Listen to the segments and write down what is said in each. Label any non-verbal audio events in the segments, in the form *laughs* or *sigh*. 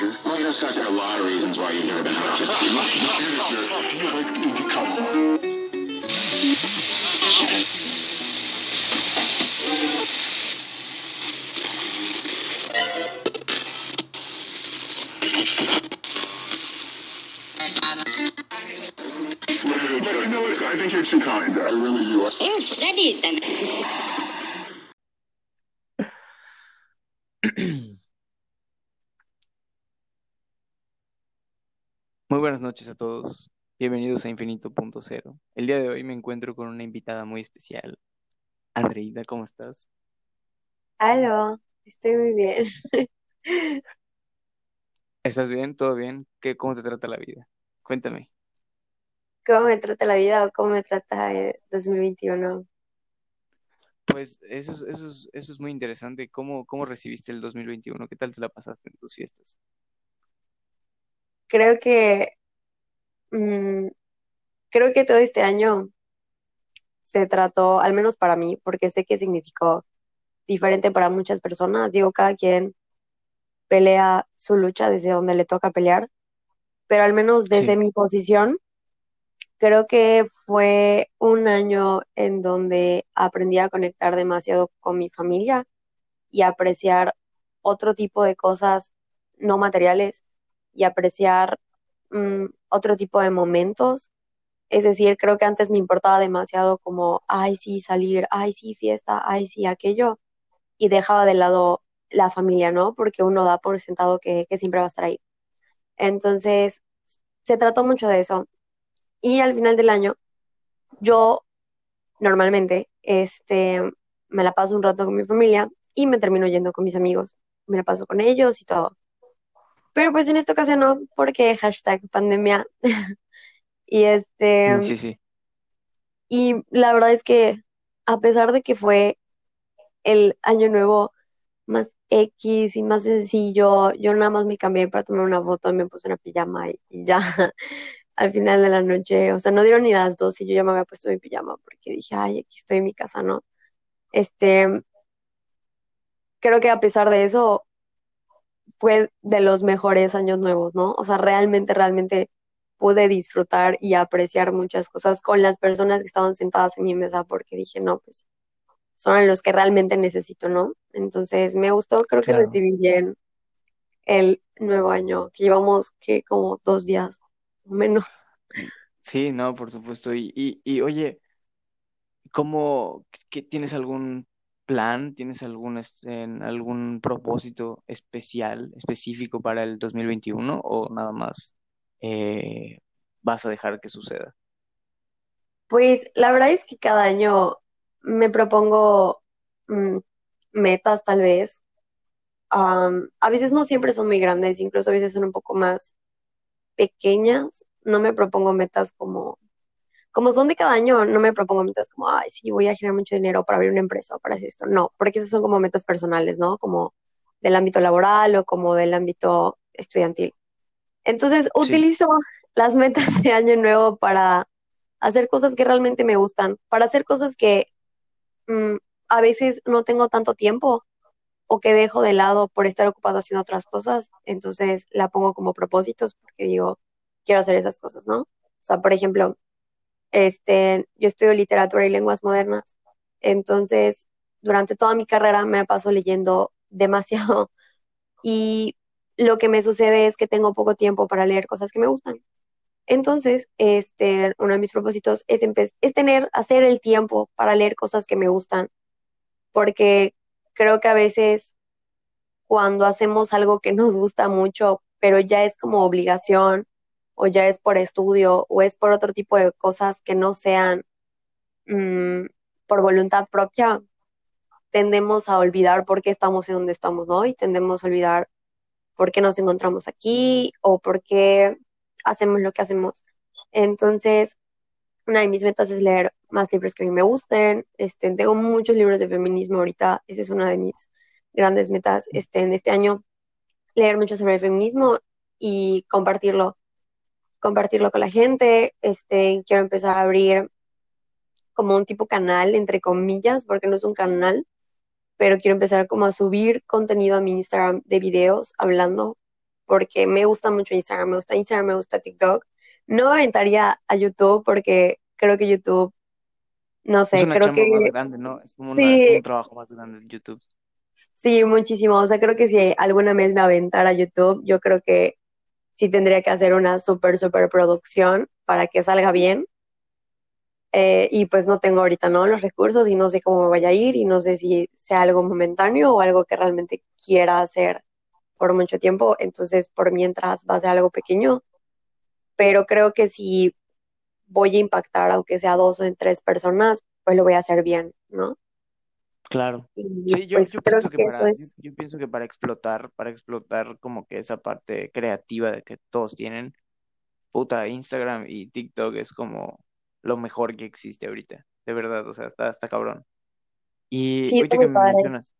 manager. Well, you know, Scott, there are a lot of reasons why you've never been a manager. Manager, do you like the indie color? You know what? I think you're too kind. I really do. Oh, Freddy, then. Muy buenas noches a todos. Bienvenidos a Infinito Punto Cero. El día de hoy me encuentro con una invitada muy especial. Andreida, ¿cómo estás? Aló, estoy muy bien. *laughs* ¿Estás bien? ¿Todo bien? ¿Qué, cómo te trata la vida? Cuéntame. ¿Cómo me trata la vida o cómo me trata el 2021? Pues eso es, eso es, eso es muy interesante. ¿Cómo, cómo recibiste el 2021? ¿Qué tal te la pasaste en tus fiestas? Creo que, mm, creo que todo este año se trató, al menos para mí, porque sé que significó diferente para muchas personas. Digo, cada quien pelea su lucha desde donde le toca pelear, pero al menos desde Sí, mi posición, creo que fue un año en donde aprendí a conectar demasiado con mi familia y apreciar otro tipo de cosas no materiales y apreciar mm, otro tipo de momentos. Es decir, creo que antes me importaba demasiado como, ay, sí, salir, ay, sí, fiesta, ay, sí, aquello, y dejaba de lado la familia, ¿no? Porque uno da por sentado que, que siempre va a estar ahí. Entonces, se trató mucho de eso. Y al final del año, yo normalmente, este, me la paso un rato con mi familia y me termino yendo con mis amigos. Me la paso con ellos y todo. Pero pues en esta ocasión no, porque hashtag pandemia. *laughs* Y este, sí, sí, sí. y la verdad es que a pesar de que fue el año nuevo más X y más sencillo, yo nada más me cambié para tomar una foto y me puse una pijama y, y ya *laughs* al final de la noche, o sea, no dieron ni las dos y yo ya me había puesto mi pijama porque dije, ay, aquí estoy en mi casa, ¿no? Este, creo que a pesar de eso fue de los mejores años nuevos, ¿no? O sea, realmente, realmente pude disfrutar y apreciar muchas cosas con las personas que estaban sentadas en mi mesa porque dije, no, pues son los que realmente necesito, ¿no? Entonces me gustó, creo que recibí bien el nuevo año, que llevamos que como dos días o menos. Sí, no, por supuesto. Y, y, y oye, ¿cómo, qué, tienes algún plan? ¿Tienes algún, este, algún propósito especial, específico para el 2021 o nada más eh, vas a dejar que suceda? Pues la verdad es que cada año me propongo mm, metas tal vez. A veces no siempre son muy grandes, incluso a veces son un poco más pequeñas. No me propongo metas como, como son de cada año, no me propongo metas como, ay, sí, voy a generar mucho dinero para abrir una empresa o para hacer esto. No, porque esos son como metas personales, ¿no? Como del ámbito laboral o como del ámbito estudiantil. Entonces, Sí, utilizo las metas de año nuevo para hacer cosas que realmente me gustan, para hacer cosas que mm, a veces no tengo tanto tiempo o que dejo de lado por estar ocupada haciendo otras cosas. Entonces, la pongo como propósitos porque digo, quiero hacer esas cosas, ¿no? O sea, por ejemplo, este, yo estudio literatura y lenguas modernas. Entonces, durante toda mi carrera me paso leyendo demasiado *laughs* y lo que me sucede es que tengo poco tiempo para leer cosas que me gustan. Entonces, este, uno de mis propósitos es, es tener, hacer el tiempo para leer cosas que me gustan, porque creo que a veces cuando hacemos algo que nos gusta mucho, pero ya es como obligación, o ya es por estudio, o es por otro tipo de cosas que no sean mm, por voluntad propia, tendemos a olvidar por qué estamos en donde estamos, ¿no? Y tendemos a olvidar por qué nos encontramos aquí o por qué hacemos lo que hacemos. Entonces, una de mis metas es leer más libros que a mí me gusten. Este, tengo muchos libros de feminismo ahorita, esa es una de mis grandes metas este, en este año, leer mucho sobre feminismo y compartirlo, compartirlo con la gente. Este, quiero empezar a abrir como un tipo canal, entre comillas, porque no es un canal, pero quiero empezar como a subir contenido a mi Instagram de videos hablando porque me gusta mucho Instagram, me gusta Instagram, me gusta TikTok. No me aventaría a YouTube porque creo que YouTube, no Es sé, una creo que más grande, ¿no? Es como una, es como sí, un trabajo más grande en YouTube. sí, muchísimo. O sea, creo que si alguna vez me aventara a YouTube, yo creo que sí tendría que hacer una súper, súper producción para que salga bien. Eh, y pues no tengo ahorita, ¿no? Los recursos y no sé cómo me vaya a ir y no sé si sea algo momentáneo o algo que realmente quiera hacer por mucho tiempo. Entonces, por mientras va a ser algo pequeño, pero creo que si voy a impactar, aunque sea dos o en tres personas, pues lo voy a hacer bien, ¿no? Claro. Y Sí, yo, pues yo pienso que para, yo, es, yo pienso que para explotar, para explotar como que esa parte creativa de que todos tienen, puta, Instagram y TikTok es como lo mejor que existe ahorita, de verdad, o sea, está, está cabrón. Y sí, ahorita que me mencionas,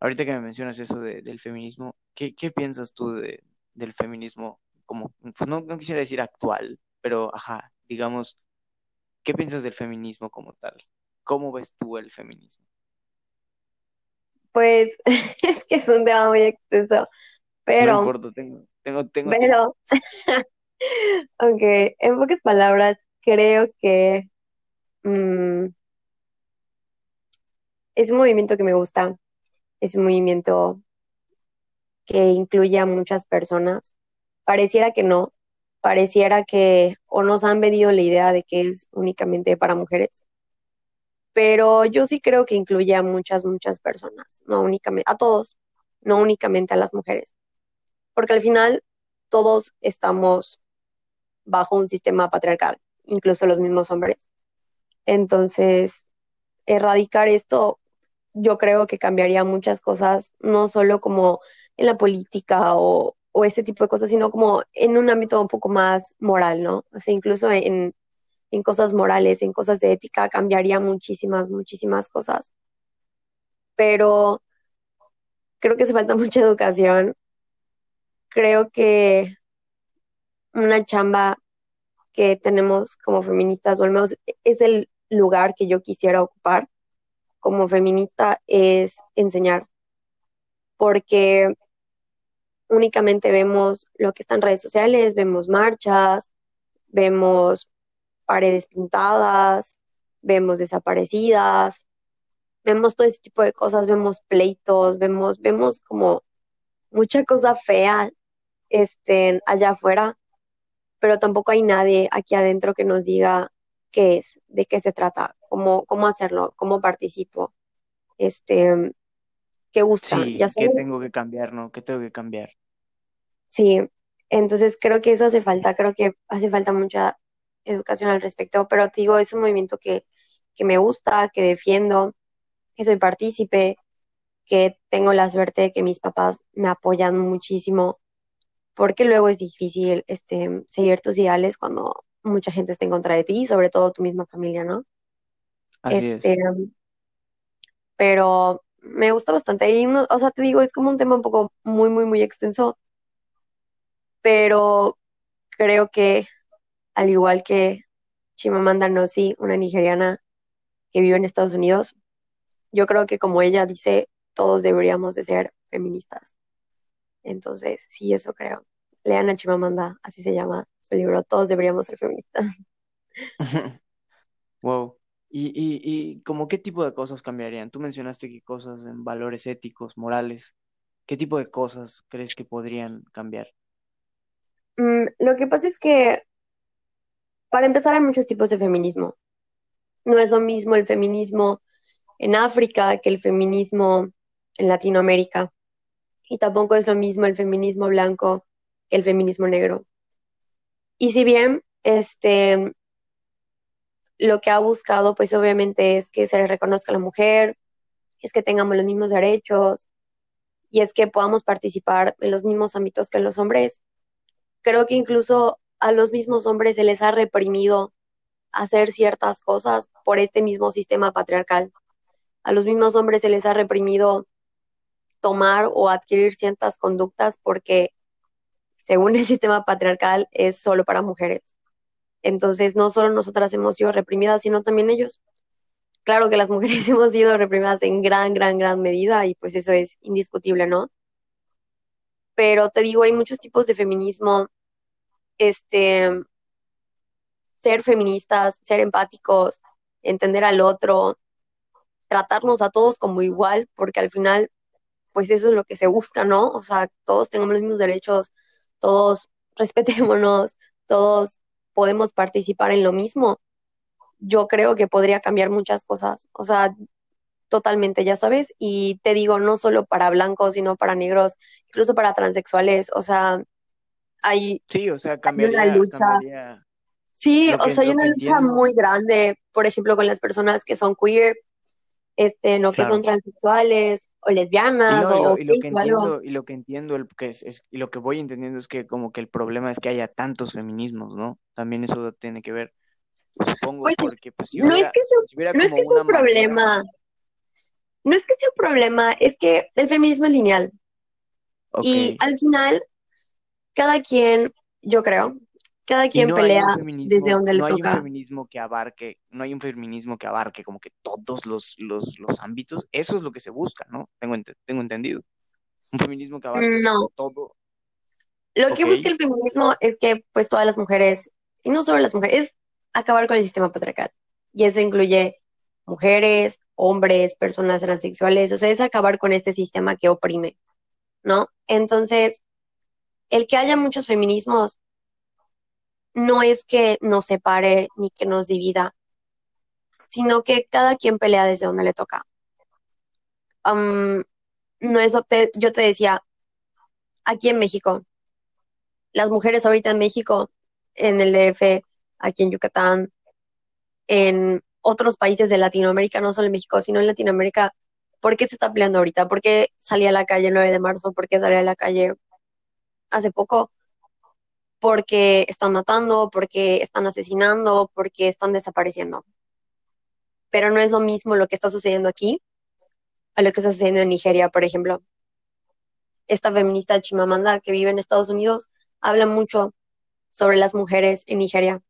ahorita que me mencionas eso de- del feminismo, ¿qué, qué piensas tú de, del feminismo como, pues no, no quisiera decir actual, pero ajá, digamos, ¿qué piensas del feminismo como tal? ¿Cómo ves tú el feminismo? Pues *laughs* es que es un tema muy extenso, No pero, importa, tengo, tengo, tengo pero, *laughs* aunque en pocas palabras, creo que mm, es un movimiento que me gusta, es un movimiento que incluye a muchas personas. Pareciera que no, pareciera que o nos han vendido la idea de que es únicamente para mujeres, pero yo sí creo que incluye a muchas, muchas personas, no únicamente, a todos, no únicamente a las mujeres, porque al final todos estamos bajo un sistema patriarcal, incluso los mismos hombres. Entonces, erradicar esto, yo creo que cambiaría muchas cosas, no solo como en la política o, o ese tipo de cosas, sino como en un ámbito un poco más moral, ¿no? O sea, incluso en, en cosas morales, en cosas de ética, cambiaría muchísimas, muchísimas cosas. Pero creo que hace falta *laughs* mucha educación. Creo que una chamba que tenemos como feministas, o al menos es el lugar que yo quisiera ocupar como feminista, es enseñar, porque únicamente vemos lo que está en redes sociales, vemos marchas, vemos paredes pintadas, vemos desaparecidas, vemos todo ese tipo de cosas, vemos pleitos, vemos, vemos como mucha cosa fea este, allá afuera, pero tampoco hay nadie aquí adentro que nos diga qué es, de qué se trata, cómo, cómo hacerlo, cómo participo, este, qué gusta, Sí, ya ¿qué sabes. tengo que cambiar, no? ¿Qué tengo que cambiar? Sí, entonces creo que eso hace falta, creo que hace falta mucha educación al respecto, pero te digo, es un movimiento que, que me gusta, que defiendo, que soy partícipe, que tengo la suerte de que mis papás me apoyan muchísimo, porque luego es difícil este, seguir tus ideales cuando mucha gente está en contra de ti, sobre todo tu misma familia, ¿no? Así es. Este, pero me gusta bastante. Y no- o sea, te digo, es como un tema un poco muy, muy, muy extenso, pero creo que al igual que Chimamanda Ngozi, una nigeriana que vive en Estados Unidos, yo creo que como ella dice, todos deberíamos de ser feministas. Entonces, sí, eso creo. Lean a Chimamanda, así se llama su libro, todos deberíamos ser feministas. *laughs* Wow. ¿Y, y, y como qué tipo de cosas cambiarían? Tú mencionaste que cosas en valores éticos, morales. ¿Qué tipo de cosas crees que podrían cambiar? Mm, lo que pasa es que, para empezar, hay muchos tipos de feminismo. No es lo mismo el feminismo en África que el feminismo en Latinoamérica. Y tampoco es lo mismo el feminismo blanco que el feminismo negro. Y si bien este, lo que ha buscado, pues obviamente es que se le reconozca a la mujer, es que tengamos los mismos derechos y es que podamos participar en los mismos ámbitos que los hombres. Creo que incluso a los mismos hombres se les ha reprimido hacer ciertas cosas por este mismo sistema patriarcal. A los mismos hombres se les ha reprimido tomar o adquirir ciertas conductas porque según el sistema patriarcal es solo para mujeres. Entonces, no solo nosotras hemos sido reprimidas, sino también ellos. Claro que las mujeres *laughs* hemos sido reprimidas en gran, gran, gran medida y pues eso es indiscutible, ¿no? pero te digo, hay muchos tipos de feminismo. Este, ser feministas, ser empáticos, entender al otro, tratarnos a todos como igual, porque al final, pues eso es lo que se busca, ¿no? O sea, todos tengamos los mismos derechos, todos *laughs* respetémonos, todos podemos participar en lo mismo. Yo creo que podría cambiar muchas cosas, o sea, totalmente, ya sabes, y te digo, no solo para blancos, sino para negros, incluso para transexuales, o sea, hay, Sí, o sea, hay una cambiaría, lucha. cambiaría Sí, o sea, hay una lucha entiendo. muy grande, por ejemplo, con las personas que son queer, este, no que son Claro. transexuales o Y lesbianas no, y o, lo, o y lo que algo. y lo que entiendo, el, que es, es- y lo que voy entendiendo es que como que el problema es que haya tantos feminismos, ¿no? También eso tiene que ver, supongo, Pues porque pues si no es hubiera, que sea, si hubiera no es que sea un manera, problema, no es que sea un problema, es que el feminismo es lineal y ok, al final cada quien, yo creo, cada quien no hay un pelea desde feminismo, donde le no hay un toca. feminismo que abarque, no hay un feminismo que abarque como que todos los, los, los ámbitos, eso es lo que se busca, ¿no? Tengo, ente- tengo entendido. Un feminismo que abarque No, todo, lo que ok, busca el feminismo es que pues todas las mujeres, y no solo las mujeres, es acabar con el sistema patriarcal. Y eso incluye mujeres, hombres, personas transexuales, o sea, es acabar con este sistema que oprime, ¿no? Entonces, el que haya muchos feminismos no es que nos separe ni que nos divida, sino que cada quien pelea desde donde le toca. Am, no es, yo te decía, aquí en México, las mujeres ahorita en México, en el DF, aquí en Yucatán, en otros países de Latinoamérica, no solo en México, sino en Latinoamérica, ¿por qué se está peleando ahorita? ¿Por qué salí a la calle el 9 de marzo? ¿Por qué salí a la calle hace poco? Porque están matando, porque están asesinando, porque están desapareciendo. Pero no es lo mismo lo que está sucediendo aquí a lo que está sucediendo en Nigeria, por ejemplo. Esta feminista Chimamanda que vive en Estados Unidos habla mucho sobre las mujeres en Nigeria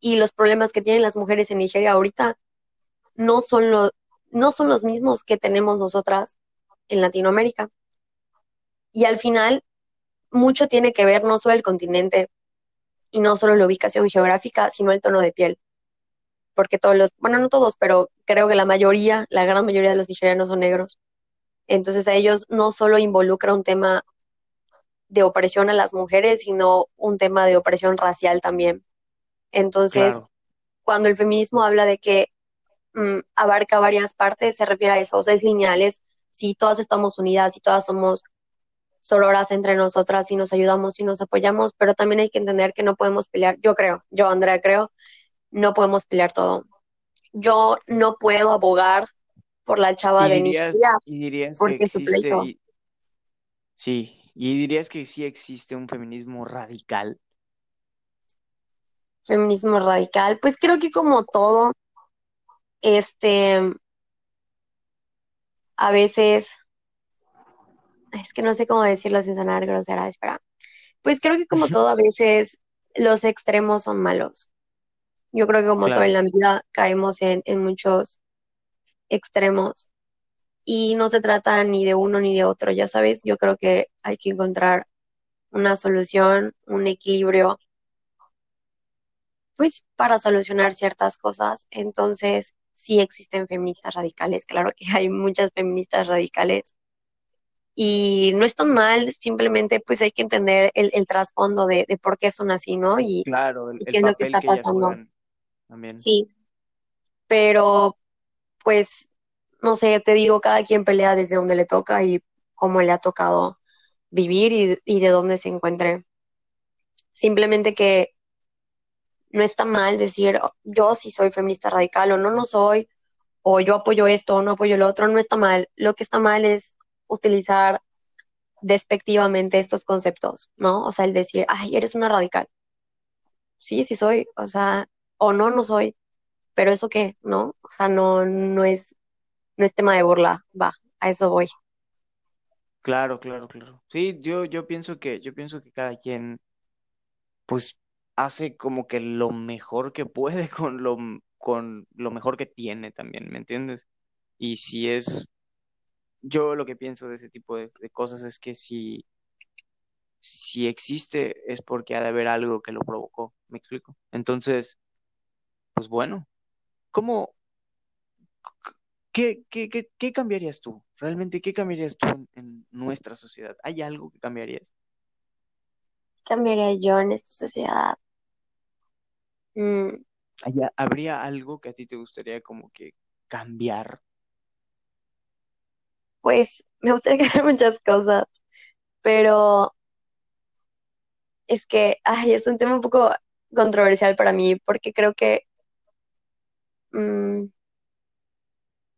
y los problemas que tienen las mujeres en Nigeria ahorita no son, lo, no son los mismos que tenemos nosotras en Latinoamérica. Y al final, mucho tiene que ver no solo el continente y no solo la ubicación geográfica, sino el tono de piel. Porque todos los, bueno, no todos, pero creo que la mayoría, la gran mayoría de los nigerianos son negros. Entonces a ellos no solo involucra un tema de opresión a las mujeres, sino un tema de opresión racial también. Entonces, claro, cuando el feminismo habla de que mm, abarca varias partes, se refiere a eso, o sea, es lineal, es si todas estamos unidas, si todas somos sororas entre nosotras, si nos ayudamos, si nos apoyamos, pero también hay que entender que no podemos pelear, yo creo, yo Andrea creo, no podemos pelear todo. Yo no puedo abogar por la chava y de Nigeria y que porque su existe, y, sí, y dirías que sí existe un feminismo radical, Feminismo radical, pues creo que como todo, este, a veces, es que no sé cómo decirlo sin sonar grosera, espera. Pues creo que como todo, a veces los extremos son malos. Yo creo que como todo en la vida caemos en, en muchos extremos y no se trata ni de uno ni de otro, ya sabes, yo creo que hay que encontrar una solución, un equilibrio, pues para solucionar ciertas cosas. Entonces, sí existen feministas radicales, claro que hay muchas feministas radicales y no es tan mal, simplemente pues hay que entender el, el trasfondo de, de por qué son así, ¿no? Y, claro, el, y el qué es lo que está que pasando. juegan también, Sí, pero pues, no sé, te digo, cada quien pelea desde donde le toca y cómo le ha tocado vivir y, y de dónde se encuentre. Simplemente que no está mal decir, "Oh, yo sí soy feminista radical o no, no soy, o yo apoyo esto o no apoyo lo otro, no está mal. Lo que está mal es utilizar despectivamente estos conceptos, ¿no? O sea, el decir, ay, eres una radical. Sí, sí soy, o sea, o no, no soy, pero eso qué, ¿no? O sea, no, no es, no es tema de burla, va, a eso voy. claro, claro, claro. Sí, yo, yo pienso que, yo pienso que cada quien, pues, hace como que lo mejor que puede *laughs* con lo, con lo mejor que tiene también, ¿me entiendes? Y si es, yo lo que pienso de ese tipo de, de cosas es que si si existe es porque ha de haber algo que lo provocó, ¿me explico? Entonces, pues bueno, ¿cómo, qué, qué, qué, qué cambiarías tú? Realmente, ¿qué cambiarías tú en, en nuestra sociedad? ¿Hay algo que cambiarías? cambiaría yo en esta sociedad? Mm, ¿Hay- ¿Habría algo que a ti te gustaría como que cambiar? Pues me gustaría *laughs* cambiar muchas cosas, pero es que, ay, es un tema un poco controversial para mí porque creo que mm,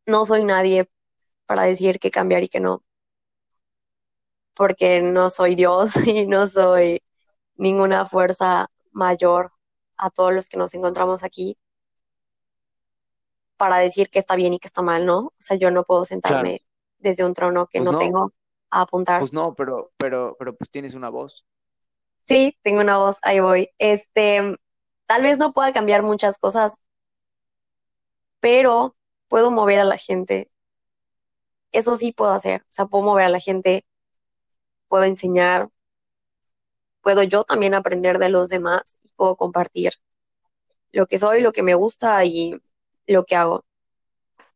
no soy nadie para decir qué cambiar y qué no, porque no soy Dios *laughs* y no soy ninguna fuerza mayor a todos los que nos encontramos aquí para decir qué está bien y qué está mal, ¿no? O sea, yo no puedo sentarme desde un trono que pues no no, tengo a apuntar. pues no, pero, pero, pero pues tienes una voz. Sí, tengo una voz, ahí voy. Este, tal vez no pueda cambiar muchas cosas, pero puedo mover a la gente. Eso sí puedo hacer. O sea, puedo mover a la gente, puedo enseñar, puedo yo también aprender de los demás y puedo compartir lo que soy, lo que me gusta y lo que hago.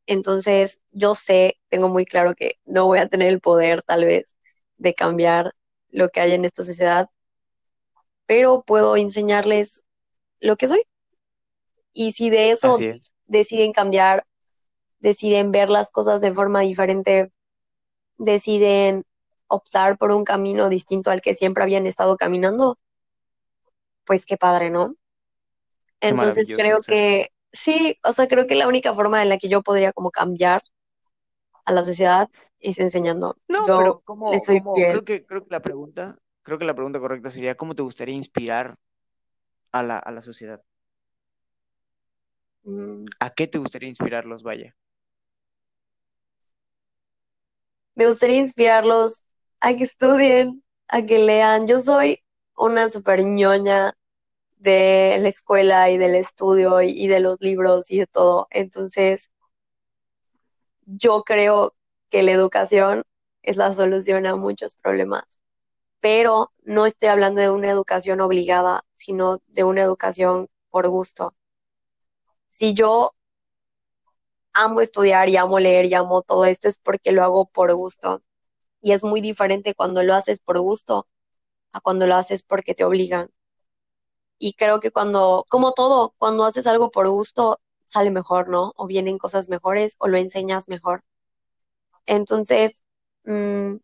Entonces, yo sé, tengo muy claro que no voy a tener el poder tal vez de cambiar lo que hay en esta sociedad, pero puedo enseñarles lo que soy. Y si de eso es. deciden cambiar, deciden ver las cosas de forma diferente, deciden optar por un camino distinto al que siempre habían estado caminando, pues qué padre, ¿no? Entonces creo que sí, o sea, creo que la única forma en la que yo podría como cambiar a la sociedad es enseñando. No, Yo pero creo que, creo que la pregunta, creo que la pregunta correcta sería, ¿cómo te gustaría inspirar a la, a la sociedad? Mm, ¿A qué te gustaría inspirarlos, vaya? Me gustaría inspirarlos a que estudien, a que lean. Yo soy una super ñoña de la escuela y del estudio y, de los libros y de todo. Entonces, yo creo que la educación es la solución a muchos problemas, pero no estoy hablando de una educación obligada, sino de una educación por gusto. Si yo amo estudiar y amo leer y amo todo esto es porque lo hago por gusto. Y es muy diferente cuando lo haces por gusto a cuando lo haces porque te obligan. Y creo que cuando, como todo, cuando haces algo por gusto, sale mejor, ¿no? O vienen cosas mejores o lo enseñas mejor. Entonces, mm,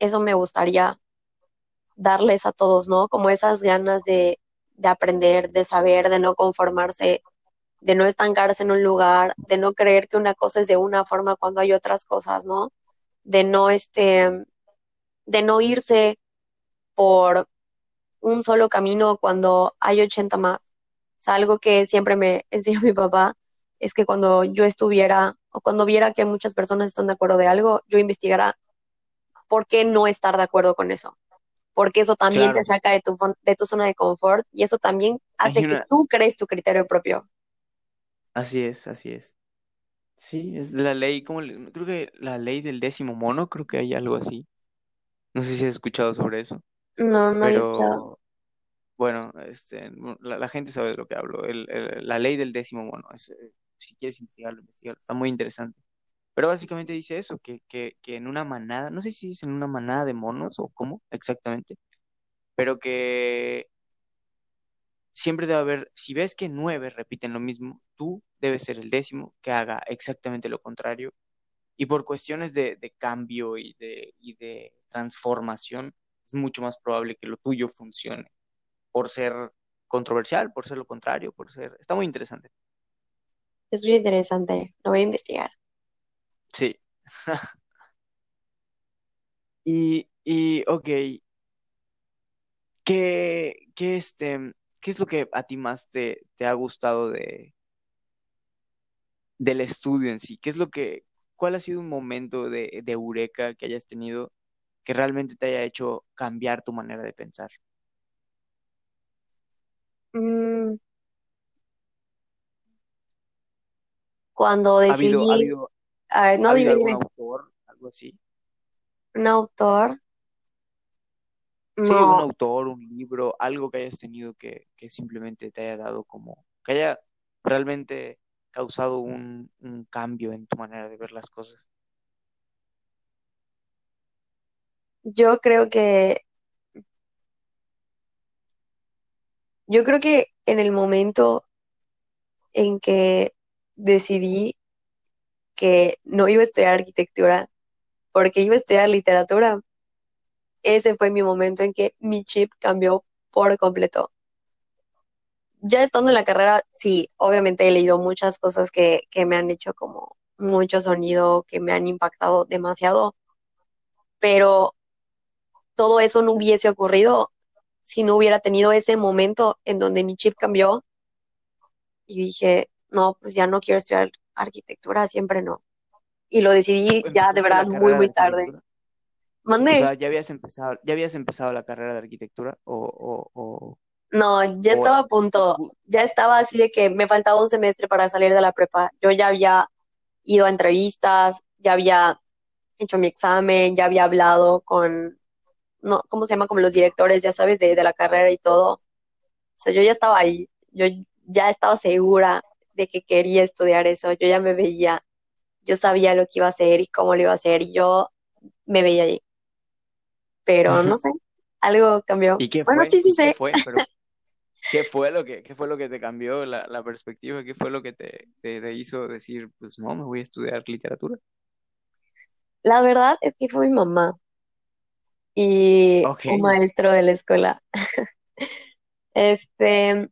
eso me gustaría darles a todos, ¿no? Como esas ganas de, de aprender, de saber, de no conformarse, de no estancarse en un lugar, de no creer que una cosa es de una forma cuando hay otras cosas, ¿no? De no, este, de no irse por un solo camino cuando hay 80 más. O sea, algo que siempre me *laughs* enseñó mi papá es que cuando yo estuviera o cuando viera que muchas personas están de acuerdo de algo, yo investigara por qué no estar de acuerdo con eso. Porque eso también te saca de tu, de tu zona de confort y eso también hace que tú crees tu criterio propio. así es, así es. Sí, es la ley, como creo que la ley del décimo mono, creo que hay algo así. No sé si has escuchado sobre eso, No, no pero bueno, este, la, la gente sabe de lo que hablo. El- la ley del décimo mono, es, eh, si quieres investigarlo, está muy interesante. Pero básicamente dice eso, que, que, que en una manada, no sé si es una manada de monos o cómo exactamente, pero que siempre debe haber, si ves que nueve repiten lo mismo, tú debes ser el décimo que haga exactamente lo contrario. Y por cuestiones de, de cambio y de, y de transformación, es mucho más probable que lo tuyo funcione, por ser controversial, por ser lo contrario, por ser... Está muy interesante. Es muy interesante, lo voy a investigar. Sí. *laughs* Y, y ok, ¿qué, qué, este, ¿qué es lo que a ti más te, te ha gustado de, del estudio en sí? ¿Qué es lo que, cuál ha sido un momento de, de eureka que hayas tenido que realmente te haya hecho cambiar tu manera de pensar? Mm, cuando ¿Ha habido, ha decidí, habido, a ver, ha no, habido dime, algún autor, algo así? un autor. Sí, un autor, un libro, algo que hayas tenido que, que simplemente te haya dado como, que haya realmente causado un, un cambio en tu manera de ver las cosas. Yo creo que, yo creo que en el momento en que decidí que no iba a estudiar arquitectura porque iba a estudiar literatura, ese fue mi momento en que mi chip cambió por completo. Ya estando en la carrera, sí, obviamente he leído muchas cosas que, que me han hecho como mucho sonido, que me han impactado demasiado, pero todo eso no hubiese ocurrido si no hubiera tenido ese momento en donde mi chip cambió y dije, no, pues ya no quiero estudiar arquitectura, siempre no. Y lo decidí ya de ¿Empezaste la verdad muy, muy tarde. arquitectura? O Mandé. sea, ¿ya habías empezado, ya habías empezado la carrera de arquitectura? O, o, o, No, ya o- estaba a punto, ya estaba así de que me faltaba un semestre para salir de la prepa. Yo ya había ido a entrevistas, ya había hecho mi examen, ya había hablado con, no, ¿cómo se llama? Como los directores, ya sabes, de, de la carrera y todo. O sea, yo ya estaba ahí, yo ya estaba segura de que quería estudiar eso, yo ya me veía, yo sabía lo que iba a hacer y cómo lo iba a hacer y yo me veía ahí. Pero no sé, algo cambió. ¿Y qué Bueno, fue? sí, sí ¿Y qué sé. fue? Pero, ¿qué fue lo que, qué fue lo que te cambió la, la perspectiva? ¿Qué fue lo que te, te, te hizo decir, pues no, me voy a estudiar literatura? La verdad es que fue mi mamá y un maestro de la escuela. *laughs* Este,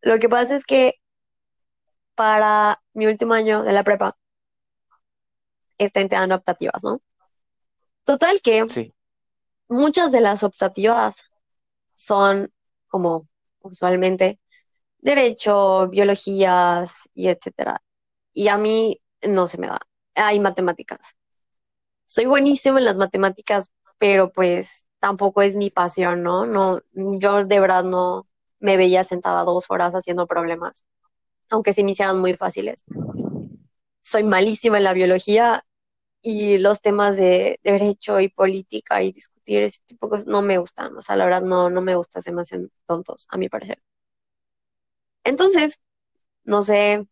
lo que pasa es que para mi último año de la prepa, están dando optativas, ¿no? Total que Sí. muchas de las optativas son como usualmente derecho, biologías y etcétera. Y a mí no se me da. Hay matemáticas. Soy buenísima en las matemáticas, pero pues tampoco es mi pasión, ¿no? No, yo de verdad no me veía sentada dos horas haciendo problemas, aunque se me hicieran muy fáciles. Soy malísima en la biología y los temas de derecho y política y discutir ese tipo de cosas no me gustan. O sea, la verdad no, no me gustan, se me hacen tontos, a mi parecer. Entonces, no sé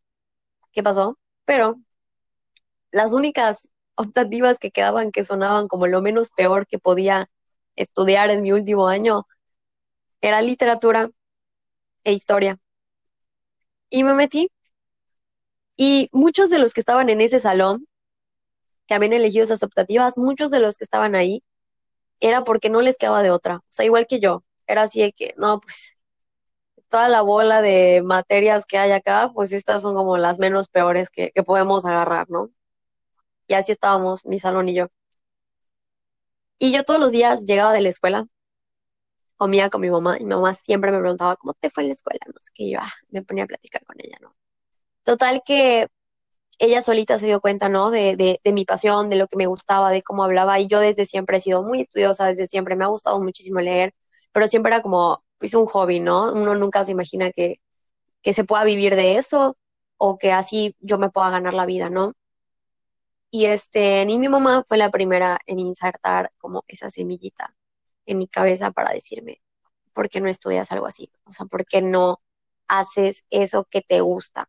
qué pasó, pero las únicas optativas que quedaban que sonaban como lo menos peor que podía estudiar en mi último año era literatura e historia. Y me metí y muchos de los que estaban en ese salón, que habían elegido esas optativas, muchos de los que estaban ahí, era porque no les quedaba de otra. O sea, igual que yo, era así de que, no, pues toda la bola de materias que hay acá, pues estas son como las menos peores que, que podemos agarrar, ¿no? Y así estábamos, mi salón y yo. Y yo todos los días llegaba de la escuela, comía con mi mamá, y mi mamá siempre me preguntaba, ¿cómo te fue en la escuela? No sé qué, yo ah, me ponía a platicar con ella, ¿no? Total que ella solita se dio cuenta, ¿no? De, de, de mi pasión, de lo que me gustaba, de cómo hablaba, y yo desde siempre he sido muy estudiosa, desde siempre me ha gustado muchísimo leer, pero siempre era como, pues un hobby, ¿no? Uno nunca se imagina que, que se pueda vivir de eso o que así yo me pueda ganar la vida, ¿no? Y este, ni mi mamá fue la primera en insertar como esa semillita en mi cabeza para decirme, ¿por qué no estudias algo así? O sea, ¿por qué no haces eso que te gusta?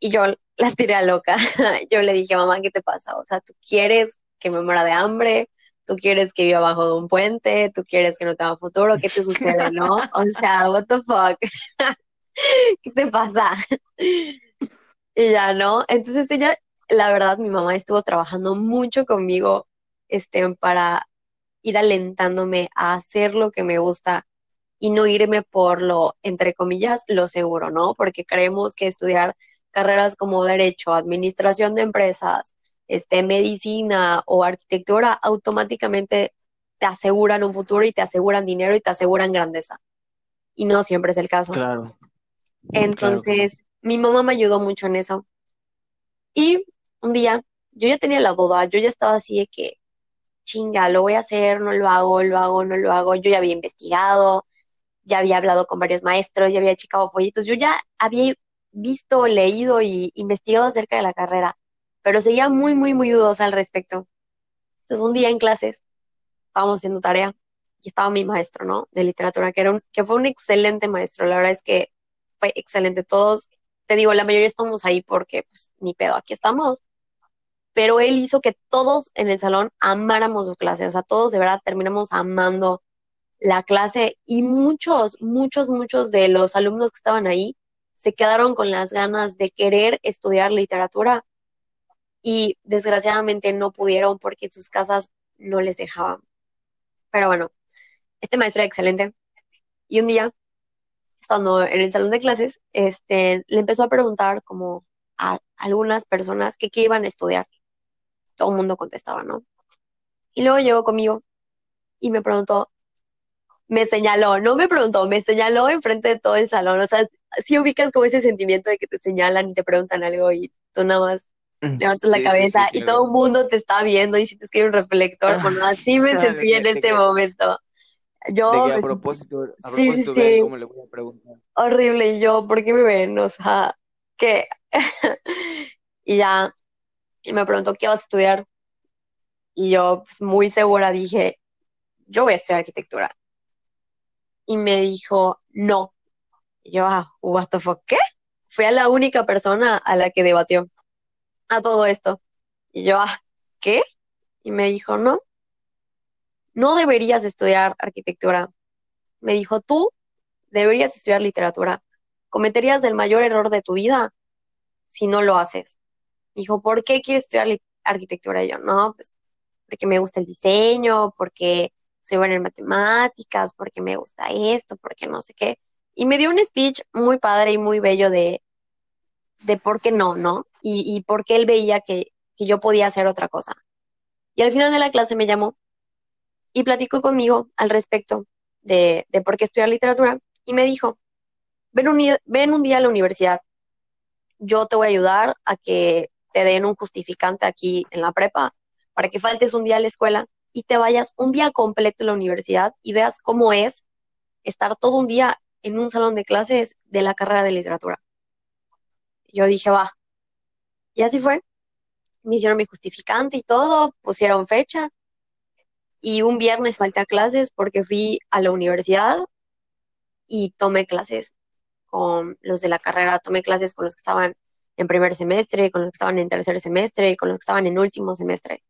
Y yo *laughs* la tiré a loca. *laughs* Yo le dije, mamá, ¿qué te pasa? O sea, ¿tú quieres que me muera de hambre? ¿Tú quieres que viva abajo de un puente? ¿Tú quieres que no tenga futuro? ¿Qué te sucede, no? *laughs* O sea, what the fuck? ¿Qué te pasa? Y ya, ¿no? Entonces ella, la verdad, mi mamá estuvo trabajando mucho conmigo, este, para ir alentándome a hacer lo que me gusta y no irme por lo, entre comillas, lo seguro, ¿no? Porque creemos que estudiar carreras como derecho, administración de empresas, este, medicina o arquitectura automáticamente te aseguran un futuro y te aseguran dinero y te aseguran grandeza. Y no siempre es el caso. Claro. Entonces, mi mamá me ayudó mucho en eso. Y un día, yo ya tenía la duda, yo ya estaba así de que, chinga, lo voy a hacer, no lo hago, lo hago, no lo hago. Yo ya había investigado, ya había hablado con varios maestros, ya había checado folletos, yo ya había visto, leído y investigado acerca de la carrera, pero seguía muy, muy, muy dudosa al respecto. Entonces, un día en clases, estábamos haciendo tarea, y estaba mi maestro, ¿no? De literatura, que, era un, que fue un excelente maestro. La verdad es que fue excelente. Todos, te digo, la mayoría estamos ahí porque, pues, ni pedo, aquí estamos. Pero él hizo que todos en el salón amáramos su clase. O sea, todos de verdad terminamos amando la clase y muchos, muchos, muchos de los alumnos que estaban ahí se quedaron con las ganas de querer estudiar literatura y desgraciadamente no pudieron porque sus casas no les dejaban. Pero bueno, este maestro era excelente. Y un día, estando en el salón de clases, este, le empezó a preguntar como a algunas personas que qué iban a estudiar. Todo el mundo contestaba, ¿no? Y luego llegó conmigo y me preguntó, me señaló, no me preguntó, me señaló enfrente de todo el salón. O sea, si ubicas como ese sentimiento de que te señalan y te preguntan algo y tú nada más levantas la Sí, sí, cabeza sí, y claro. todo el mundo te está viendo y sientes que hay un reflector. Bueno, así me *laughs* sentí en que- ese que- momento. Yo De que a propósito, a Sí, propósito, sí, sí. cómo le voy a preguntar. horrible. Y yo, ¿por qué me ven? O sea, ¿qué? *laughs* Y ya, y me preguntó qué vas a estudiar. Y yo, pues muy segura, dije, yo voy a estudiar arquitectura. Y me dijo, no. Y yo, ah, what the fuck, ¿qué? Fui a la única persona a la que debatió a todo esto. Y yo, ah, ¿qué? Y me dijo, no, no deberías estudiar arquitectura. Me dijo, tú deberías estudiar literatura. Cometerías el mayor error de tu vida si no lo haces. Dijo, ¿por qué quieres estudiar arquitectura? Y yo, no, pues porque me gusta el diseño, porque soy buena en matemáticas, porque me gusta esto, porque no sé qué. Y me dio un speech muy padre y muy bello de, de por qué no, ¿no? Y, y por qué él veía que, que yo podía hacer otra cosa. Y al final de la clase me llamó y platicó conmigo al respecto de, de por qué estudiar literatura y me dijo, ven un, ven un día a la universidad, yo te voy a ayudar a que te den un justificante aquí en la prepa para que faltes un día a la escuela y te vayas un día completo a la universidad y veas cómo es estar todo un día en un salón de clases de la carrera de literatura. Yo dije, va. Y así fue. Me hicieron mi justificante y todo, pusieron fecha. Y un viernes falté a clases porque fui a la universidad y tomé clases con los de la carrera, tomé clases con los que estaban en primer semestre, con los que estaban en tercer semestre, con los que estaban en último semestre.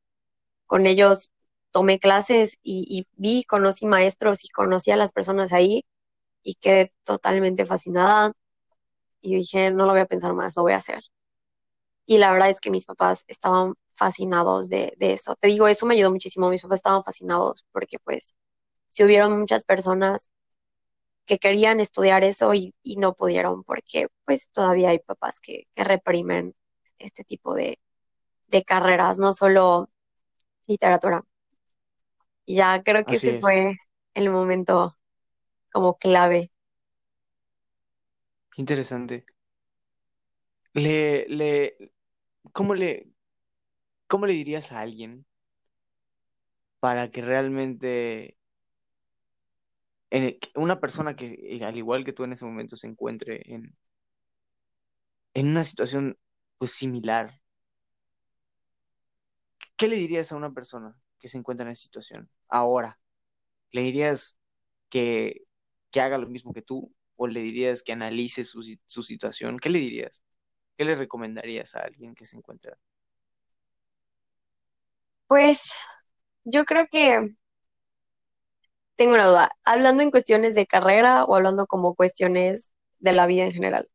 Con ellos tomé clases y, y vi, conocí maestros y conocí a las personas ahí y quedé totalmente fascinada y dije, no lo voy a pensar más, lo voy a hacer. Y la verdad es que mis papás estaban fascinados de, de eso. Te digo, eso me ayudó muchísimo. Mis papás estaban fascinados porque pues si hubieron muchas personas que querían estudiar eso y, y no pudieron porque pues todavía hay papás que, que reprimen este tipo de, de carreras, no solo literatura. Y ya creo que Así ese es. fue el momento como clave. Interesante. Le, le, ¿cómo le, cómo le dirías a alguien para que realmente en una persona que eh, al igual que tú en ese momento se encuentre en, en una situación pues similar? ¿Qué le dirías a una persona que se encuentra en esa situación ahora? ¿Le dirías que, que haga lo mismo que tú o le dirías que analice su, su situación? ¿Qué le dirías? ¿Qué le recomendarías a alguien que se encuentra? Pues yo creo que tengo una duda. ¿Hablando en cuestiones de carrera o hablando como cuestiones de la vida en general?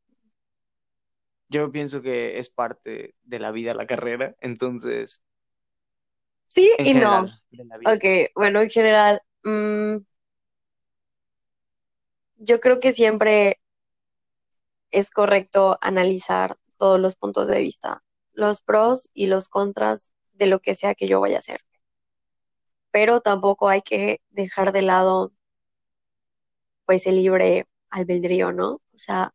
Yo pienso que es parte de la vida la carrera, entonces, Sí en y no. general. Ok, bueno, en general, mm, yo creo que siempre es correcto analizar todos los puntos de vista, los pros y los contras de lo que sea que yo vaya a hacer. Pero tampoco hay que dejar de lado pues el libre albedrío, ¿no? O sea,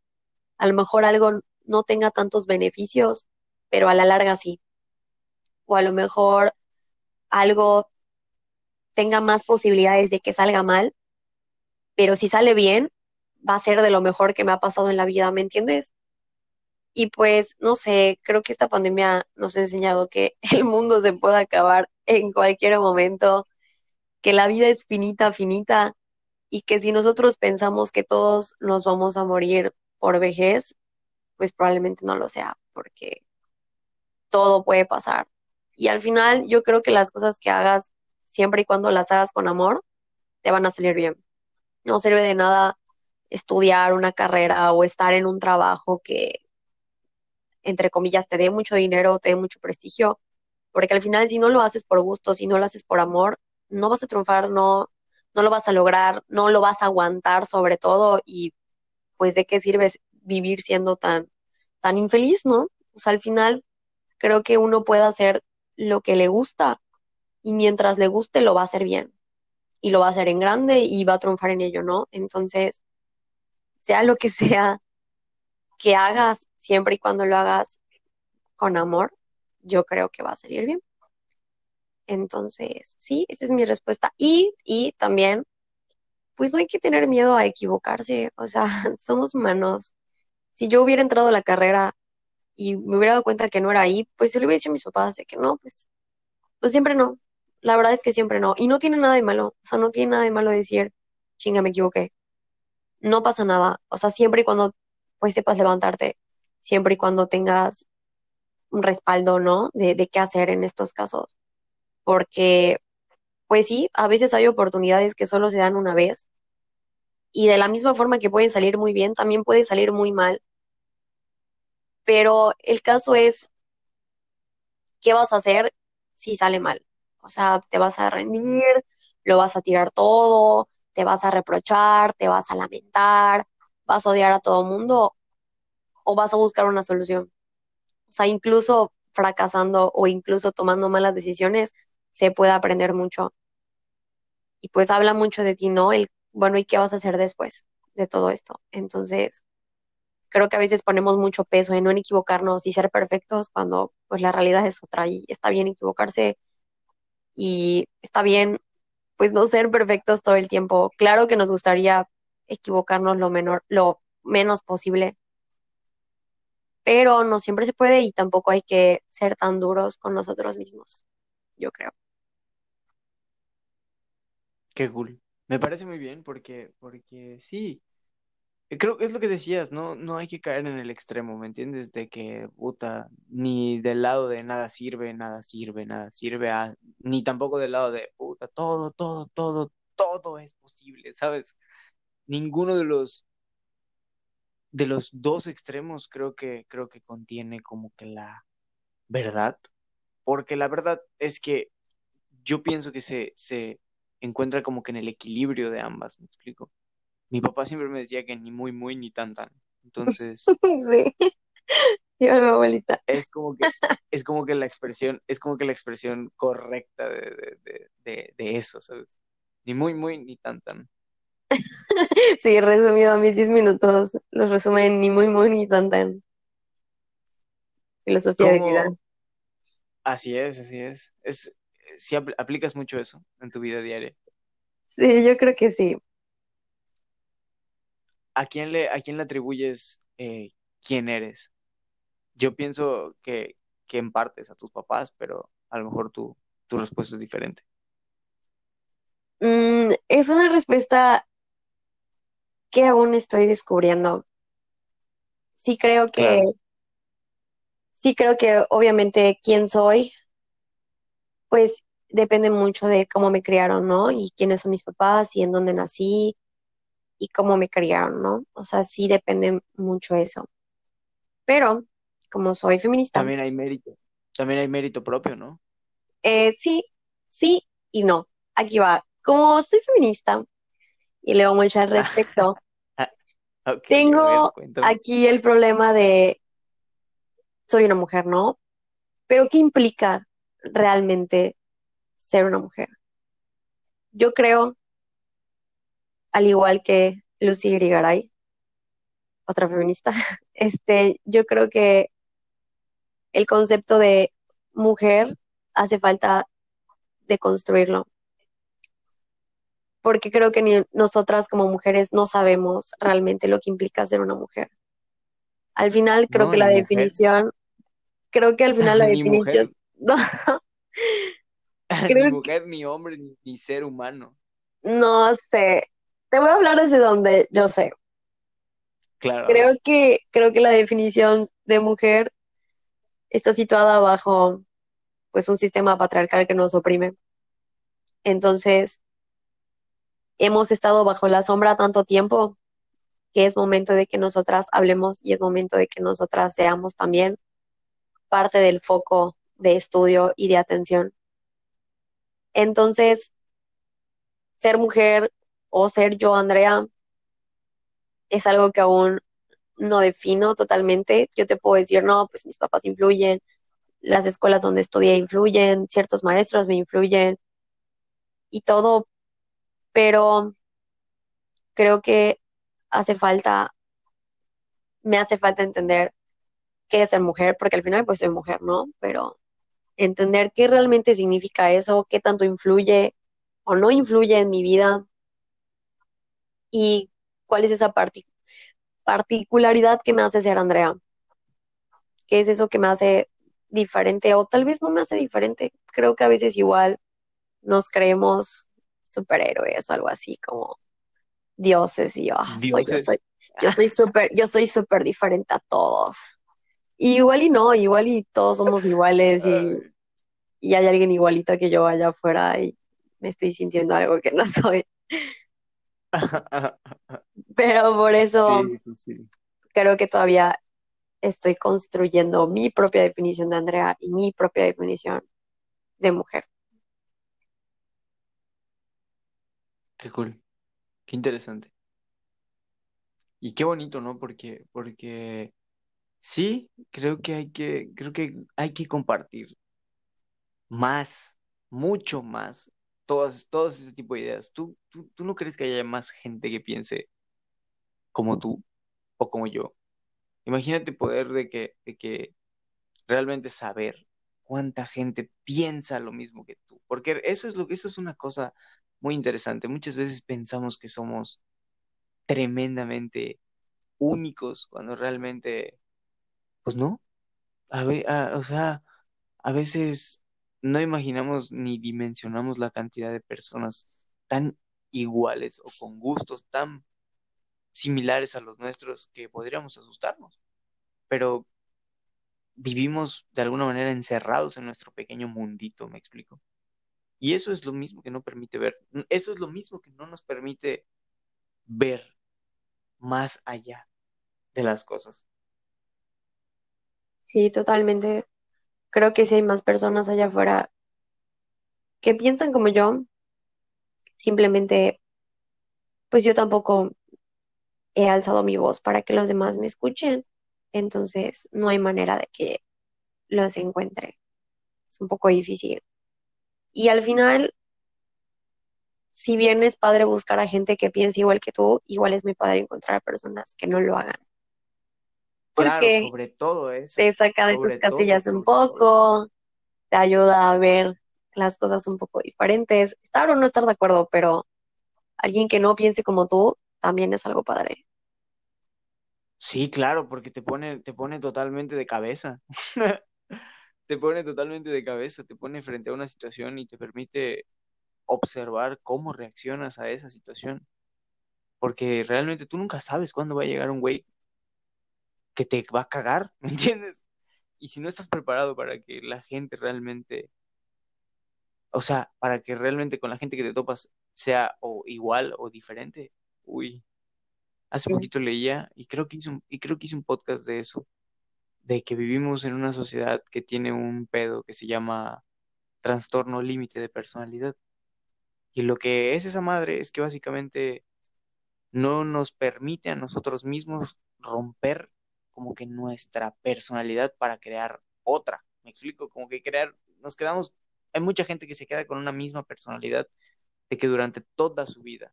a lo mejor algo no tenga tantos beneficios, pero a la larga sí. O a lo mejor algo tenga más posibilidades de que salga mal, pero si sale bien, va a ser de lo mejor que me ha pasado en la vida, ¿me entiendes? Y pues, no sé, creo que esta pandemia nos ha enseñado que *laughs* el mundo se puede acabar en cualquier momento que la vida es finita, finita, y que si nosotros pensamos que todos nos vamos a morir por vejez, pues probablemente no lo sea, porque todo puede pasar. Y al final yo creo que las cosas que hagas, siempre y cuando las hagas con amor, te van a salir bien. No sirve de nada estudiar una carrera o estar en un trabajo que, entre comillas, te dé mucho dinero, te dé mucho prestigio, porque al final si no lo haces por gusto, si no lo haces por amor, no vas a triunfar, no, no lo vas a lograr, no lo vas a aguantar sobre todo y pues de qué sirve vivir siendo tan, tan infeliz, ¿no? O sea, al final creo que uno puede hacer lo que le gusta y mientras le guste lo va a hacer bien y lo va a hacer en grande y va a triunfar en ello, ¿no? Entonces, sea lo que sea que hagas, siempre y cuando lo hagas con amor, yo creo que va a salir bien. Entonces, sí, esa es mi respuesta. Y, y también, pues no hay que tener miedo a equivocarse, o sea, *laughs* somos humanos. Si yo hubiera entrado a la carrera y me hubiera dado cuenta que no era ahí, pues se lo hubiera dicho a mis papás de que no, pues, pues siempre no. La verdad es que siempre no. Y no tiene nada de malo, o sea, no tiene nada de malo decir, chinga, me equivoqué. No pasa nada, o sea, siempre y cuando pues sepas levantarte, siempre y cuando tengas un respaldo, ¿no? De, qué hacer en estos casos. Porque, pues sí, a veces hay oportunidades que solo se dan una vez. Y de la misma forma que pueden salir muy bien, también puede salir muy mal. Pero el caso es, ¿qué vas a hacer si sale mal? O sea, te vas a rendir, lo vas a tirar todo, te vas a reprochar, te vas a lamentar, vas a odiar a todo mundo o vas a buscar una solución. O sea, incluso fracasando o incluso tomando malas decisiones, se puede aprender mucho. Y pues habla mucho de ti, ¿no? El, bueno, ¿y qué vas a hacer después de todo esto? Entonces, creo que a veces ponemos mucho peso en no equivocarnos y ser perfectos cuando pues la realidad es otra y está bien equivocarse y está bien pues no ser perfectos todo el tiempo. Claro que nos gustaría equivocarnos lo menor, lo menos posible, pero no siempre se puede y tampoco hay que ser tan duros con nosotros mismos, yo creo. Qué cool. Me parece muy bien porque, porque sí, creo que es lo que decías, no, no hay que caer en el extremo, ¿me entiendes? De que, puta, ni del lado de nada sirve, nada sirve, nada sirve, a- ni tampoco del lado de, puta, todo, todo, todo, todo es posible, ¿sabes? Ninguno de los, de los dos extremos creo que, creo que contiene como que la verdad, porque la verdad es que yo pienso que se, se encuentra como que en el equilibrio de ambas, ¿me explico? Mi papá siempre me decía que ni muy, muy, ni tan, tan. Entonces, *laughs* Sí, yo mi abuelita. es como que, es como que la expresión, es como que la expresión correcta de, de, de, de, de eso, ¿sabes? Ni muy, muy, ni tan, tan. *laughs* Sí, resumido, mis 10 minutos los resumen ni muy, muy, ni tan, tan. Filosofía de vida. Así es, así es. Es, si apl- aplicas mucho eso en tu vida diaria. Sí, yo creo que sí. ¿A quién le, a quién le atribuyes eh, quién eres? Yo pienso que, que en partes a tus papás, pero a lo mejor tu, tu respuesta es diferente. Mm, es una respuesta que aún estoy descubriendo. Sí creo que, Claro. sí creo que obviamente quién soy, pues depende mucho de cómo me criaron, ¿no? Y quiénes son mis papás y en dónde nací y cómo me criaron, ¿no? O sea, sí depende mucho eso. Pero como soy feminista, También hay mérito. También hay mérito propio, ¿no? eh, sí, sí y no. Aquí va. Como soy feminista y leo mucho al respecto, ver, tengo aquí el problema de soy una mujer, ¿no? Pero ¿qué implica realmente ser una mujer? Yo creo, al igual que Lucy Irigaray, otra feminista, *laughs* este, yo creo que el concepto de mujer hace falta de construirlo, porque creo que ni nosotras como mujeres no sabemos realmente lo que implica ser una mujer. Al final creo No, que la mujer. definición, creo que al final la *laughs* Ni definición, *laughs* *laughs* Creo Ni que- mujer, ni hombre, ni, ni ser humano. no sé. Te voy a hablar desde donde yo sé. Claro. Creo que, creo que la definición de mujer está situada bajo pues un sistema patriarcal que nos oprime. Entonces, hemos estado bajo la sombra tanto tiempo que es momento de que nosotras hablemos y es momento de que nosotras seamos también parte del foco de estudio y de atención. Entonces, ser mujer o ser yo, Andrea, es algo que aún no defino totalmente. Yo te puedo decir, no, pues mis papás influyen, las escuelas donde estudié influyen, ciertos maestros me influyen y todo, pero creo que hace falta, me hace falta entender qué es ser mujer, porque al final pues soy mujer, ¿no? Pero entender qué realmente significa eso, qué tanto influye o no influye en mi vida y cuál es esa parti- particularidad que me hace ser Andrea. ¿Qué es eso que me hace diferente o tal vez no me hace diferente? Creo que a veces igual nos creemos superhéroes o algo así como dioses y yo, ah, soy, yo soy, yo soy súper, yo soy súper diferente a todos. Y igual y no, igual y todos somos iguales y, y hay alguien igualito que yo allá afuera y me estoy sintiendo algo que no soy. *laughs* Pero por eso Sí, sí, sí. creo que todavía estoy construyendo mi propia definición de Andrea y mi propia definición de mujer. Qué cool. Qué interesante. Y qué bonito, ¿no? Porque, porque sí, creo que hay que, creo que hay que compartir más, mucho más, todas, todas ese tipo de ideas. ¿Tú, tú, tú no crees que haya más gente que piense como tú o como yo? Imagínate poder de que, de que realmente saber cuánta gente piensa lo mismo que tú. Porque eso es lo que, eso es una cosa muy interesante. Muchas veces pensamos que somos tremendamente únicos cuando realmente, pues no. A ve- o sea, a veces no imaginamos ni dimensionamos la cantidad de personas tan iguales o con gustos tan similares a los nuestros que podríamos asustarnos. Pero vivimos de alguna manera encerrados en nuestro pequeño mundito, ¿me explico? Y eso es lo mismo que no permite ver, eso es lo mismo que no nos permite ver más allá de las cosas. Sí, totalmente. Creo que si hay más personas allá afuera que piensan como yo, simplemente, pues yo tampoco he alzado mi voz para que los demás me escuchen. Entonces, no hay manera de que los encuentre. Es un poco difícil. Y al final, si bien es padre buscar a gente que piense igual que tú, igual es muy padre encontrar a personas que no lo hagan. Claro, Porque sobre todo eso, te saca de tus todo, casillas un poco, te ayuda a ver las cosas un poco diferentes. Estar o no estar de acuerdo, pero alguien que no piense como tú también es algo padre. Sí, claro, porque te pone, te pone totalmente de cabeza. *laughs* Te pone totalmente de cabeza, te pone frente a una situación y te permite observar cómo reaccionas a esa situación. Porque realmente tú nunca sabes cuándo va a llegar un güey que te va a cagar, *laughs* ¿me entiendes? Y si no estás preparado para que la gente realmente, o sea, para que realmente con la gente que te topas sea o igual o diferente, uy. Hace Sí. poquito leía y creo que hice un, y creo que hice un podcast de eso, de que vivimos en una sociedad que tiene un pedo que se llama trastorno límite de personalidad. Y lo que es esa madre es que básicamente no nos permite a nosotros mismos romper como que nuestra personalidad para crear otra. Me explico, como que crear, nos quedamos, hay mucha gente que se queda con una misma personalidad de que durante toda su vida.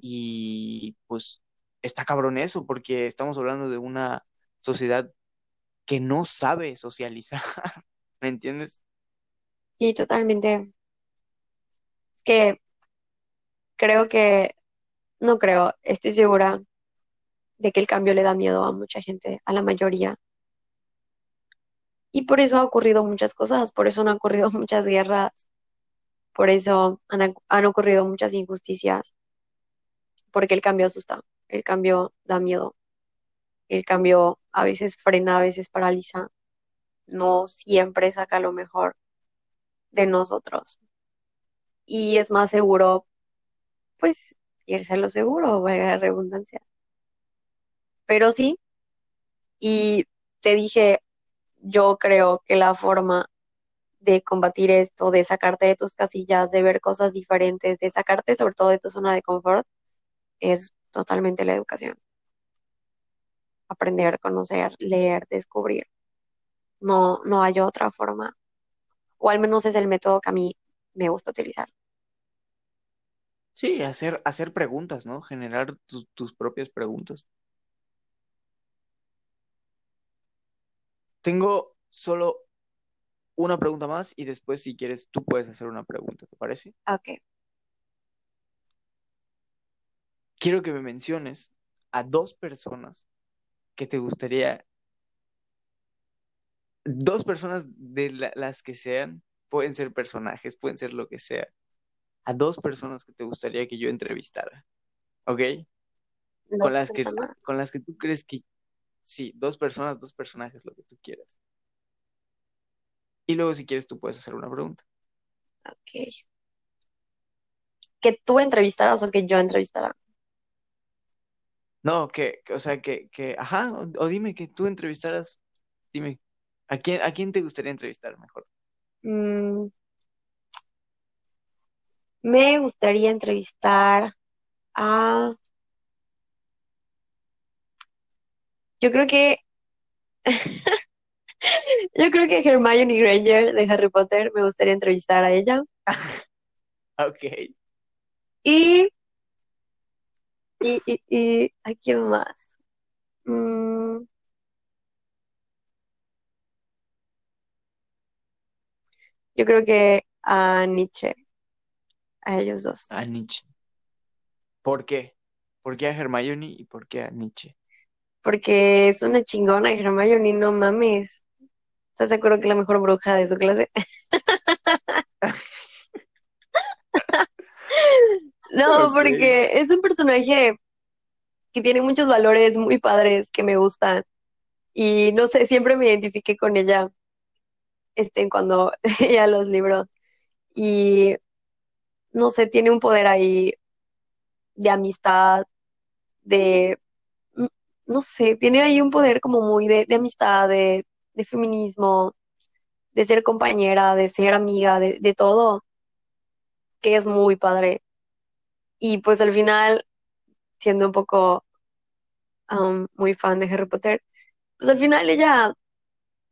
Y pues está cabrón eso, porque estamos hablando de una sociedad que no sabe socializar, *laughs* ¿me entiendes? Sí, totalmente. Es que creo que, no creo, estoy segura de que el cambio le da miedo a mucha gente, a la mayoría. Y por eso ha ocurrido muchas cosas, por eso han ocurrido *laughs* muchas guerras, Por eso han, han ocurrido muchas injusticias, porque el cambio asusta, el cambio da miedo, el cambio a veces frena, a veces paraliza, no siempre saca lo mejor de nosotros. Y es más seguro, pues, irse a lo seguro, valga la redundancia. Pero sí, y te dije, yo creo que la forma de combatir esto, de sacarte de tus casillas, de ver cosas diferentes, de sacarte sobre todo de tu zona de confort, es totalmente la educación. Aprender, conocer, leer, descubrir. No, no hay otra forma, o al menos es el método que a mí me gusta utilizar. Sí, hacer, hacer preguntas, ¿no? Generar tus, tus propias preguntas. Tengo solo una pregunta más y después, si quieres, tú puedes hacer una pregunta, ¿te parece? Ok, Quiero que me menciones a dos personas que te gustaría, dos personas de la- las que sean, pueden ser personajes, pueden ser lo que sea, a dos personas que te gustaría que yo entrevistara, ¿ok? Con las que, con las que tú crees que, sí, dos personas, dos personajes, lo que tú quieras. Y luego, si quieres, tú puedes hacer una pregunta. Ok. Que tú entrevistaras o que yo entrevistara. No, que, o sea, que, que, ajá, o, o dime que tú entrevistaras, dime, ¿a quién, a quién te gustaría entrevistar mejor? Mm, me gustaría entrevistar a... Yo creo que... *laughs* Yo creo que Hermione Granger de Harry Potter me gustaría entrevistar a ella. *laughs* Ok, Y... Y, y, y ¿a quién más? Mm, yo creo que a Nietzsche, a ellos dos. a Nietzsche. ¿Por qué? ¿Por qué a Hermione y por qué a Nietzsche? Porque es una chingona Hermione, no mames. ¿Estás de acuerdo que es la mejor bruja de su clase? *laughs* No, porque es un personaje que tiene muchos valores muy padres que me gustan. Y no sé, siempre me identifiqué con ella, este, cuando *laughs* leía los libros. Y no sé, tiene un poder ahí de amistad, de, n- no sé, tiene ahí un poder como muy de, de amistad, de, de feminismo, de ser compañera, de ser amiga, de, de todo, que es muy padre. Y pues al final, siendo un poco um, muy fan de Harry Potter, pues al final ella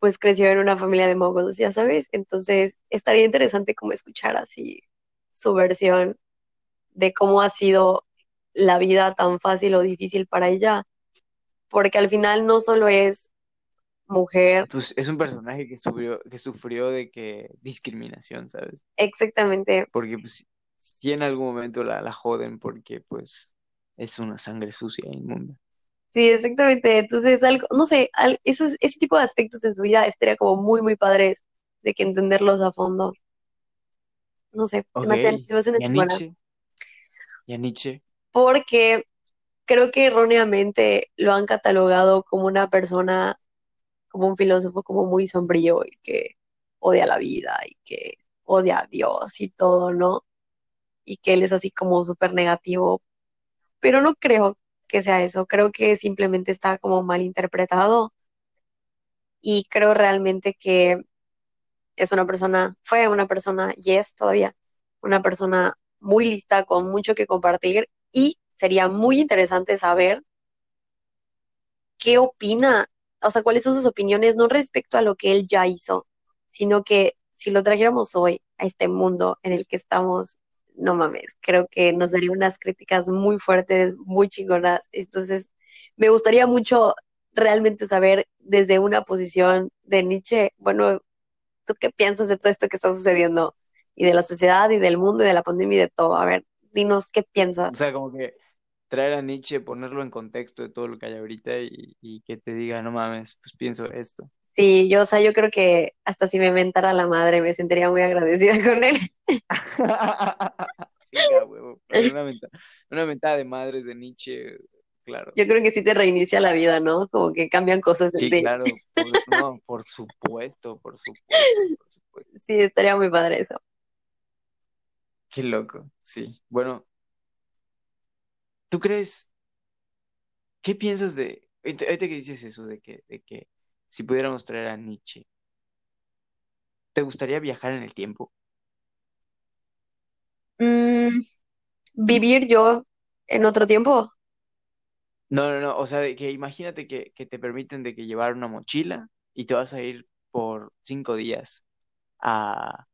pues creció en una familia de moguls, ya sabes, entonces estaría interesante como escuchar así su versión de cómo ha sido la vida tan fácil o difícil para ella, porque al final no solo es mujer, Pues es un personaje que sufrió, que sufrió de que discriminación, ¿sabes? exactamente, Porque pues si en algún momento la, la joden porque pues es una sangre sucia e inmunda. sí, exactamente, entonces algo, no sé, al- esos, ese tipo de aspectos en su vida estaría como muy, muy padres de que entenderlos a fondo, no sé, se me hace, Ok, se me hace una y a chingona. Nietzsche, y a Nietzsche, porque creo que erróneamente lo han catalogado como una persona, como un filósofo como muy sombrío y que odia la vida y que odia a Dios y todo, ¿no? Y que él es así como súper negativo, pero no creo que sea eso, creo que simplemente está como mal interpretado. Y creo realmente que es una persona, fue una persona y es todavía una persona muy lista, con mucho que compartir y sería muy interesante saber qué opina, o sea, cuáles son sus opiniones, no respecto a lo que él ya hizo, sino que si lo trajéramos hoy a este mundo en el que estamos, no mames, creo que nos daría unas críticas muy fuertes, muy chingonas. Entonces, me gustaría mucho realmente saber desde una posición de Nietzsche, bueno, ¿tú qué piensas de todo esto que está sucediendo? Y de la sociedad y del mundo y de la pandemia y de todo. A ver, dinos qué o piensas. sea, como que traer a Nietzsche, ponerlo en contexto de todo lo que hay ahorita y, y que te diga, no mames, pues pienso esto. Sí, yo, o sea, yo creo que hasta si me mentara la madre me sentiría muy agradecida *laughs* con él. Sí, ya, huevo. Una mentada, una mentada de madres de Nietzsche, claro. Yo creo que sí te reinicia la vida, ¿no? Como que cambian cosas Sí, ti. claro. por- no, por supuesto, por supuesto, por supuesto. Sí, estaría muy padre eso. Qué loco, sí. Bueno, ¿tú crees, qué piensas de, ahorita ahorita que dices eso, de que, de que si pudiéramos traer a Nietzsche, ¿te gustaría viajar en el tiempo? Mm, ¿vivir yo en otro tiempo? No, no, no, o sea, de que imagínate que, que te permiten de que llevar una mochila y te vas a ir por cinco días a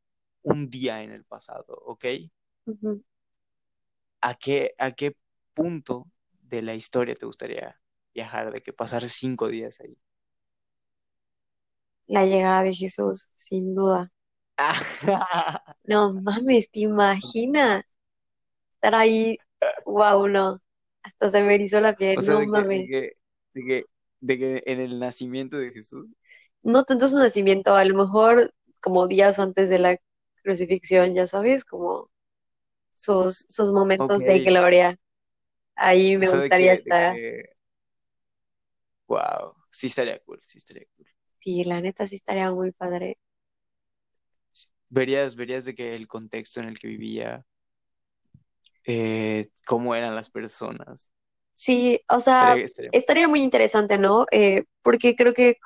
un día en el pasado, ¿ok? ¿A qué, a qué punto de la historia te gustaría viajar, de que pasar cinco días ahí? La llegada de Jesús, sin duda. *laughs* No mames, ¿te imaginas? Estar ahí, wow, no. Hasta se me erizó la piel, O sea, no de que, de mames. que, de que, de que en el nacimiento de Jesús. No tanto su nacimiento, a lo mejor como días antes de la crucifixión, ya sabes, como sus, sus momentos de gloria. Ahí o me sea, gustaría estar. que, wow, sí estaría cool, sí estaría cool. Sí, la neta sí estaría muy padre. Verías, verías de que el contexto en el que vivía, eh, cómo eran las personas. Sí, o sea, Estaría, estaría- estaría muy interesante, ¿no? Eh, porque creo que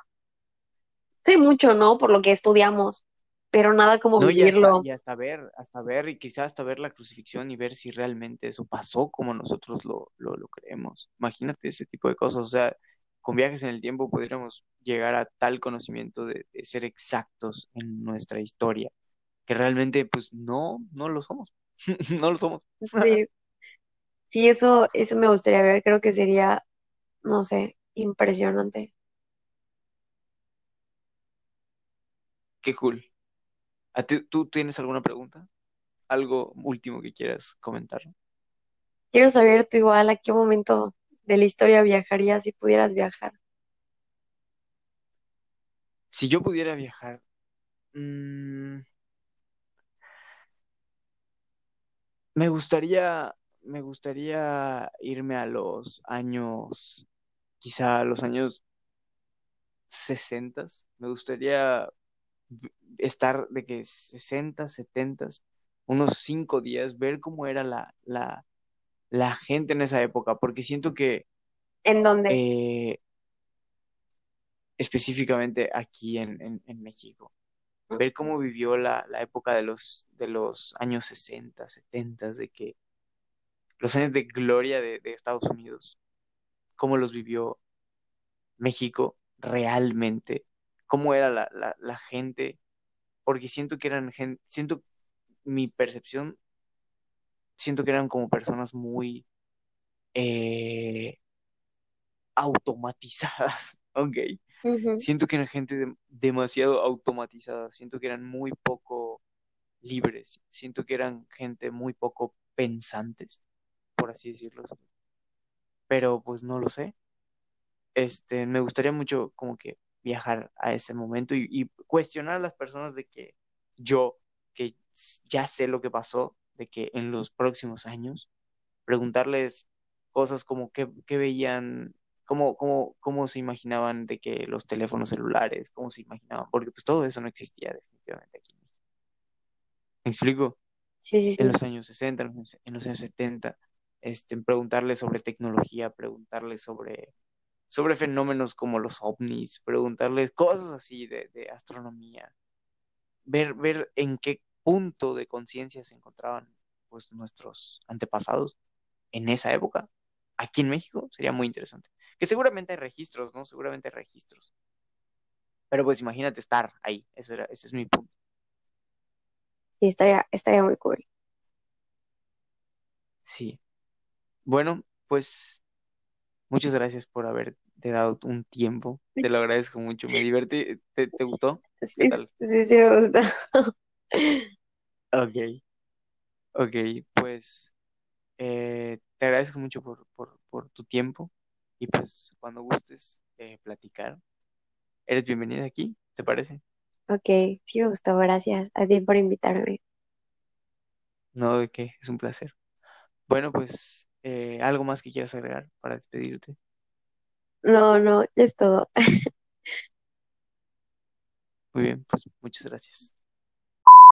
sé mucho, ¿no? Por lo que estudiamos, pero nada como No, y hasta, vivirlo. y hasta ver, hasta ver, y quizás hasta ver la crucifixión y ver si realmente eso pasó como nosotros lo, lo, lo creemos. Imagínate ese tipo de cosas. O sea, con viajes en el tiempo podríamos llegar a tal conocimiento de, de ser exactos en nuestra historia, que realmente, pues, no, no lo somos. *laughs* No lo somos. Sí, sí, eso, eso me gustaría ver. Creo que sería, no sé, impresionante. Qué cool. ¿A ti- ¿Tú tienes alguna pregunta? ¿Algo último que quieras comentar? Quiero saber tú igual a qué momento de la historia viajarías si pudieras viajar. Si yo pudiera viajar, mm, me gustaría, me gustaría irme a los años, quizá a los años 60. Me gustaría estar de que 60, 70, unos cinco días, ver cómo era la, la, la gente en esa época, porque siento que ¿En dónde? eh, específicamente aquí en, en, en México. ver cómo vivió la, la época de los, de los años 60, 70, de que los años de gloria de, de Estados Unidos, cómo los vivió México realmente, cómo era la, la, la gente, porque siento que eran gente, siento mi percepción, siento que eran como personas muy eh, automatizadas, *laughs* ¿ok? Siento que eran gente de- demasiado automatizada, siento que eran muy poco libres, siento que eran gente muy poco pensantes, por así decirlo. Pero pues no lo sé. Este, me gustaría mucho como que viajar a ese momento y, y cuestionar a las personas de que yo, que ya sé lo que pasó, de que en los próximos años, preguntarles cosas como qué, qué veían, cómo, cómo, cómo se imaginaban de que los teléfonos celulares, cómo se imaginaban, porque pues todo eso no existía definitivamente aquí en México. ¿Me explico? Sí, sí, En los años 60, en los años, en los años 70, este, preguntarles sobre tecnología, preguntarles sobre, sobre fenómenos como los ovnis, preguntarles cosas así de, de astronomía, ver, ver en qué punto de conciencia se encontraban pues, nuestros antepasados en esa época. Aquí en México sería muy interesante. Que seguramente hay registros, ¿no? Seguramente hay registros. Pero pues imagínate estar ahí. Ese, era, ese es mi punto. Sí, estaría, estaría muy cool. Sí. Bueno, pues muchas gracias por haberte dado un tiempo. Te lo agradezco mucho. Me *laughs* divertí. ¿Te, te gustó? ¿Qué Sí, tal? sí, sí, me gusta. Ok. Ok, pues eh, te agradezco mucho por, por, por tu tiempo y pues cuando gustes eh, platicar, eres bienvenida aquí, ¿te parece? Ok, sí me gustó, gracias a ti por invitarme. No, de qué, es un placer. Bueno, pues, eh, ¿algo más que quieras agregar para despedirte? No, no, es todo. Muy bien, pues muchas gracias.